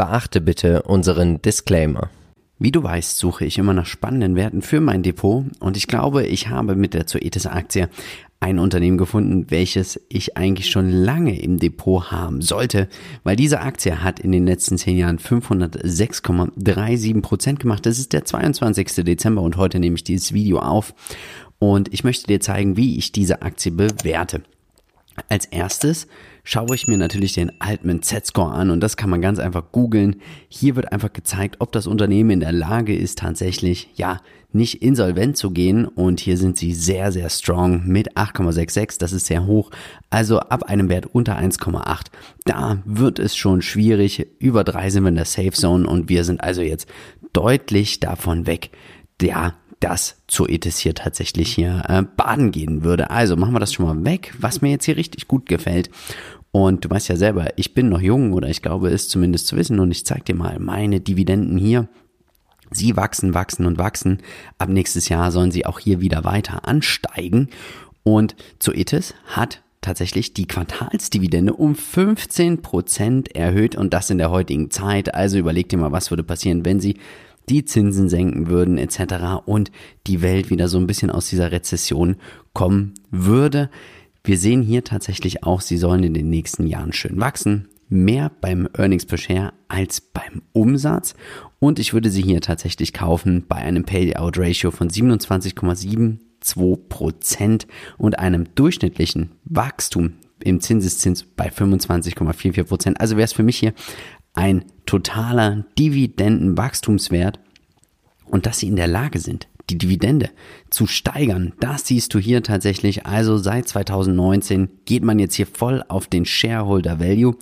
Beachte bitte unseren Disclaimer. Wie du weißt, suche ich immer nach spannenden Werten für mein Depot und ich glaube, ich habe mit der Zoetis Aktie ein Unternehmen gefunden, welches ich eigentlich schon lange im Depot haben sollte, weil diese Aktie hat in den letzten zehn Jahren 506,37 Prozent gemacht. Das ist der 22. Dezember und heute nehme ich dieses Video auf und ich möchte dir zeigen, wie ich diese Aktie bewerte. Als erstes schaue ich mir natürlich den Altman Z-Score an und das kann man ganz einfach googeln. Hier wird einfach gezeigt, ob das Unternehmen in der Lage ist, tatsächlich, ja, nicht insolvent zu gehen. Und hier sind sie sehr, sehr strong mit 8,66, das ist sehr hoch, also ab einem Wert unter 1,8. Da wird es schon schwierig, über drei sind wir in der Safe Zone und wir sind also jetzt deutlich davon weg, ja, dass Zoetis hier tatsächlich hier äh, baden gehen würde. Also machen wir das schon mal weg, was mir jetzt hier richtig gut gefällt. Und du weißt ja selber, ich bin noch jung oder ich glaube es zumindest zu wissen und ich zeig dir mal meine Dividenden hier. Sie wachsen, wachsen und wachsen. Ab nächstes Jahr sollen sie auch hier wieder weiter ansteigen. Und Zoetis hat tatsächlich die Quartalsdividende um 15 Prozent erhöht und das in der heutigen Zeit. Also überleg dir mal, was würde passieren, wenn sie die Zinsen senken würden etc. und die Welt wieder so ein bisschen aus dieser Rezession kommen würde. Wir sehen hier tatsächlich auch, sie sollen in den nächsten Jahren schön wachsen. Mehr beim Earnings per Share als beim Umsatz. Und ich würde sie hier tatsächlich kaufen bei einem Payout Ratio von 27,72% und einem durchschnittlichen Wachstum im Zinseszins bei 25,44% Also wäre es für mich hier ein totaler Dividendenwachstumswert und dass sie in der Lage sind, die Dividende zu steigern. Das siehst du hier tatsächlich. Also seit 2019 geht man jetzt hier voll auf den Shareholder Value.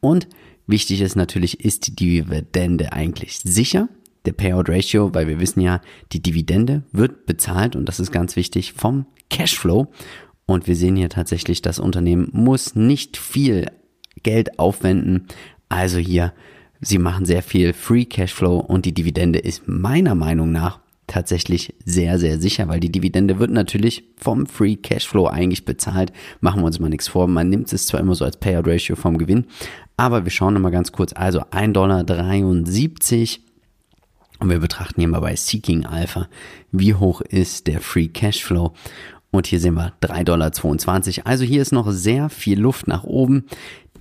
Und wichtig ist natürlich, ist die Dividende eigentlich sicher? Der Payout Ratio, weil wir wissen ja, die Dividende wird bezahlt und das ist ganz wichtig vom Cashflow. Und wir sehen hier tatsächlich, das Unternehmen muss nicht viel Geld aufwenden. Also hier, sie machen sehr viel Free Cashflow und die Dividende ist meiner Meinung nach tatsächlich sehr, sehr sicher, weil die Dividende wird natürlich vom Free Cashflow eigentlich bezahlt. Machen wir uns mal nichts vor. Man nimmt es zwar immer so als Payout Ratio vom Gewinn, aber wir schauen nochmal ganz kurz. Also 1,73 Dollar und wir betrachten hier mal bei Seeking Alpha, wie hoch ist der Free Cashflow. Und hier sehen wir 3,22 Dollar. Also hier ist noch sehr viel Luft nach oben.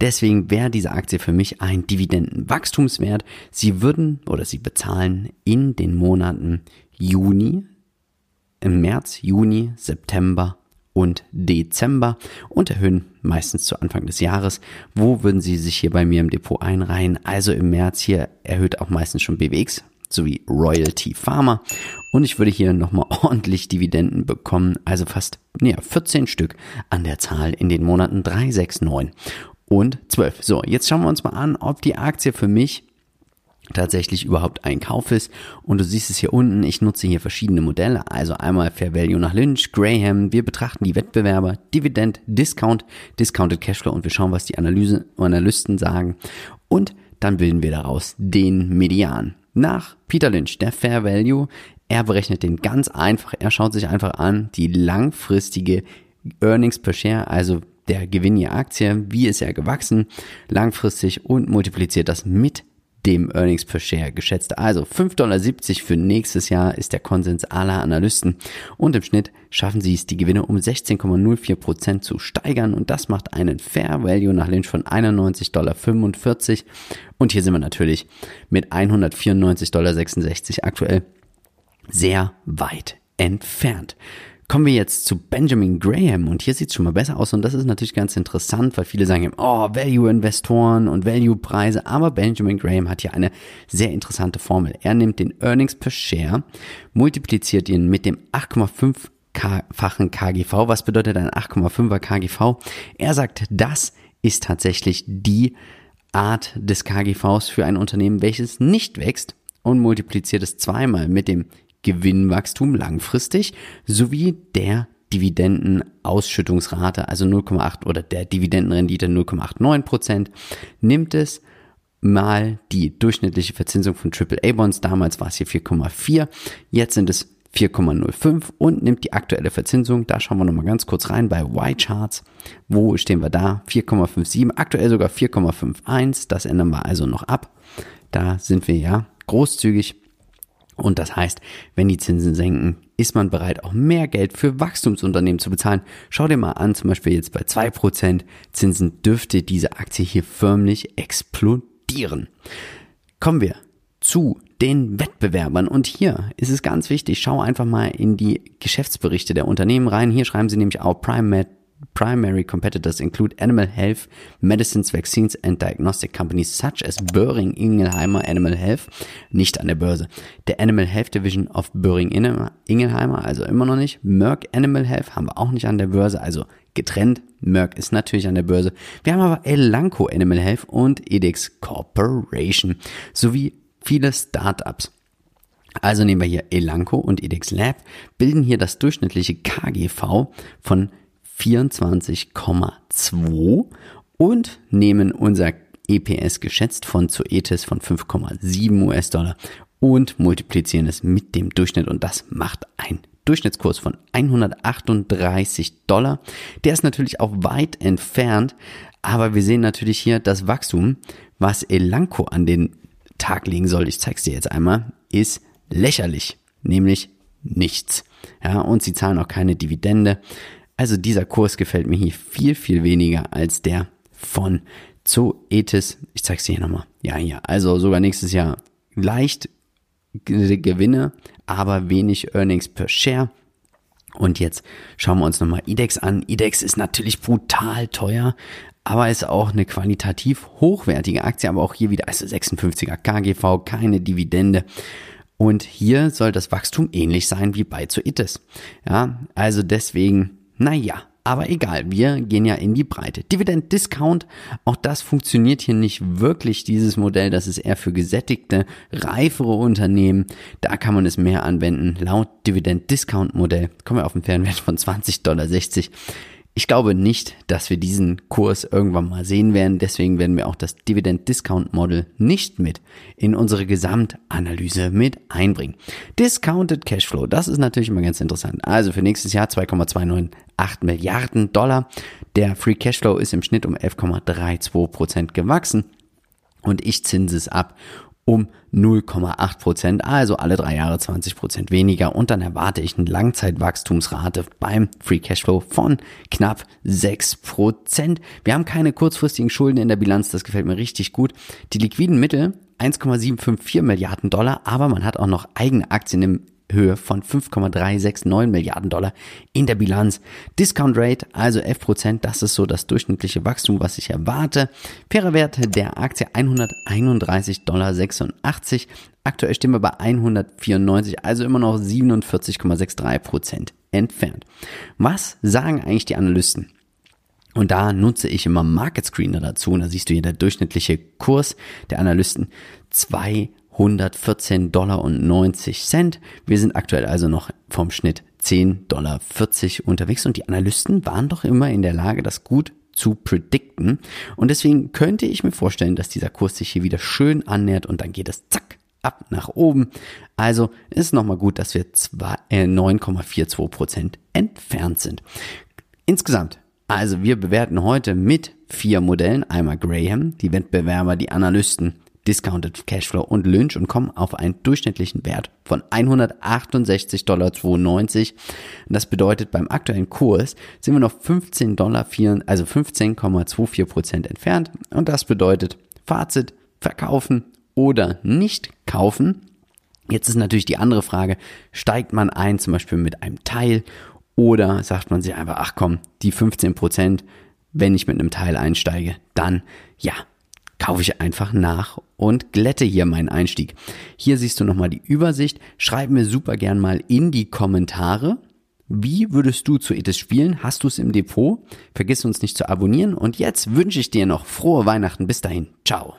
Deswegen wäre diese Aktie für mich ein Dividendenwachstumswert. Sie würden oder sie bezahlen in den Monaten Juni, im März, Juni, September und Dezember und erhöhen meistens zu Anfang des Jahres. Wo würden Sie sich hier bei mir im Depot einreihen? Also im März hier erhöht auch meistens schon BWX sowie Royalty Pharma und ich würde hier nochmal ordentlich Dividenden bekommen, also fast ja, 14 Stück an der Zahl in den Monaten 3, 6, 9 und 12. So, jetzt schauen wir uns mal an, ob die Aktie für mich tatsächlich überhaupt ein Kauf ist. Und du siehst es hier unten, ich nutze hier verschiedene Modelle, also einmal Fair Value nach Lynch, Graham, wir betrachten die Wettbewerber, Dividend, Discount, Discounted Cashflow. Und wir schauen, was die Analyse, Analysten sagen. Und dann bilden wir daraus den Median. Nach Peter Lynch, der Fair Value, er berechnet den ganz einfach, er schaut sich einfach an, die langfristige Earnings per Share, also der Gewinn je Aktie, wie ist er gewachsen, langfristig und multipliziert das mit dem Earnings per Share geschätzt. Also 5,70 Dollar für nächstes Jahr ist der Konsens aller Analysten und im Schnitt schaffen sie es, die Gewinne um 16,04 Prozent zu steigern und das macht einen Fair Value nach Lynch von 91,45 Dollar. Und hier sind wir natürlich mit 194,66 Dollar aktuell sehr weit entfernt. Kommen wir jetzt zu Benjamin Graham und hier sieht es schon mal besser aus und das ist natürlich ganz interessant, weil viele sagen, oh, Value-Investoren und Value-Preise, aber Benjamin Graham hat hier eine sehr interessante Formel. Er nimmt den Earnings per Share, multipliziert ihn mit dem 8,5-fachen KGV. Was bedeutet ein 8,5er KGV? Er sagt, das ist tatsächlich die Art des KGVs für ein Unternehmen, welches nicht wächst und multipliziert es zweimal mit dem Gewinnwachstum langfristig sowie der Dividendenausschüttungsrate, also 0,8 oder der Dividendenrendite 0,89 Prozent, nimmt es mal die durchschnittliche Verzinsung von AAA-Bonds. Damals war es hier 4,4. Jetzt sind es 4,05 und nimmt die aktuelle Verzinsung. Da schauen wir nochmal ganz kurz rein bei Y-Charts. Wo stehen wir da? 4,57, aktuell sogar 4,51. Das ändern wir also noch ab. Da sind wir ja großzügig. Und das heißt, wenn die Zinsen senken, ist man bereit, auch mehr Geld für Wachstumsunternehmen zu bezahlen. Schau dir mal an, zum Beispiel jetzt bei 2% Zinsen dürfte diese Aktie hier förmlich explodieren. Kommen wir zu den Wettbewerbern. Und hier ist es ganz wichtig, schau einfach mal in die Geschäftsberichte der Unternehmen rein. Hier schreiben sie nämlich auch Prime Primary competitors include animal health, medicines, vaccines and diagnostic companies such as Boehring Ingelheimer Animal Health, nicht an der Börse. Der Animal Health Division of Boehring Ingelheimer, also immer noch nicht. Merck Animal Health haben wir auch nicht an der Börse, also getrennt. Merck ist natürlich an der Börse. Wir haben aber Elanco Animal Health und Edix Corporation sowie viele Startups. Also nehmen wir hier Elanco und Edix Lab, bilden hier das durchschnittliche KGV von 24,2 und nehmen unser EPS geschätzt von Zoetis von 5,7 US-Dollar und multiplizieren es mit dem Durchschnitt und das macht ein Durchschnittskurs von 138 Dollar. Der ist natürlich auch weit entfernt, aber wir sehen natürlich hier das Wachstum, was Elanco an den Tag legen soll. Ich zeig's dir jetzt einmal, ist lächerlich, nämlich nichts. Ja, und sie zahlen auch keine Dividende. Also dieser Kurs gefällt mir hier viel, viel weniger als der von Zoetis. Ich zeig's dir hier nochmal. Ja, ja, also sogar nächstes Jahr leicht Gewinne, aber wenig Earnings per Share. Und jetzt schauen wir uns nochmal IDEX an. IDEX ist natürlich brutal teuer, aber ist auch eine qualitativ hochwertige Aktie, aber auch hier wieder also 56er KGV, keine Dividende. Und hier soll das Wachstum ähnlich sein wie bei Zoetis. Ja, also deswegen naja, aber egal, wir gehen ja in die Breite. Dividend Discount, auch das funktioniert hier nicht wirklich, dieses Modell. Das ist eher für gesättigte, reifere Unternehmen. Da kann man es mehr anwenden. Laut Dividend Discount Modell kommen wir auf einen Fernwert von 20,60 Dollar. Ich glaube nicht, dass wir diesen Kurs irgendwann mal sehen werden. Deswegen werden wir auch das Dividend Discount Model nicht mit in unsere Gesamtanalyse mit einbringen. Discounted Cashflow, das ist natürlich immer ganz interessant. Also für nächstes Jahr 2,298 Milliarden Dollar. Der Free Cashflow ist im Schnitt um 11,32 Prozent gewachsen und ich zinse es ab um 0,8 Prozent, also alle drei Jahre 20 Prozent weniger. Und dann erwarte ich eine Langzeitwachstumsrate beim Free Cashflow von knapp 6 Prozent. Wir haben keine kurzfristigen Schulden in der Bilanz, das gefällt mir richtig gut. Die liquiden Mittel 1,754 Milliarden Dollar, aber man hat auch noch eigene Aktien im Höhe von 5,369 Milliarden Dollar in der Bilanz. Discount Rate, also 11 Prozent, das ist so das durchschnittliche Wachstum, was ich erwarte. Fairer Wert der Aktie 131,86 Dollar. Aktuell stehen wir bei 194, also immer noch 47,63 Prozent entfernt. Was sagen eigentlich die Analysten? Und da nutze ich immer Market Screener dazu. Und da siehst du hier der durchschnittliche Kurs der Analysten. 2 114 Dollar und 90 Cent. Wir sind aktuell also noch vom Schnitt 10 Dollar 40 unterwegs und die Analysten waren doch immer in der Lage, das gut zu predikten. Und deswegen könnte ich mir vorstellen, dass dieser Kurs sich hier wieder schön annähert und dann geht es zack ab nach oben. Also ist nochmal gut, dass wir 9,42 äh, Prozent entfernt sind. Insgesamt also wir bewerten heute mit vier Modellen, einmal Graham, die Wettbewerber, die Analysten, Discounted Cashflow und Lynch und kommen auf einen durchschnittlichen Wert von 168,92 Dollar. Das bedeutet, beim aktuellen Kurs sind wir noch 15 Dollar, also 15,24 Prozent entfernt. Und das bedeutet, Fazit, verkaufen oder nicht kaufen. Jetzt ist natürlich die andere Frage, steigt man ein, zum Beispiel mit einem Teil oder sagt man sich einfach, ach komm, die 15 Prozent, wenn ich mit einem Teil einsteige, dann ja, kaufe ich einfach nach und glätte hier meinen Einstieg. Hier siehst du nochmal die Übersicht. Schreib mir super gern mal in die Kommentare. Wie würdest du zu ETS spielen? Hast du es im Depot? Vergiss uns nicht zu abonnieren und jetzt wünsche ich dir noch frohe Weihnachten. Bis dahin. Ciao.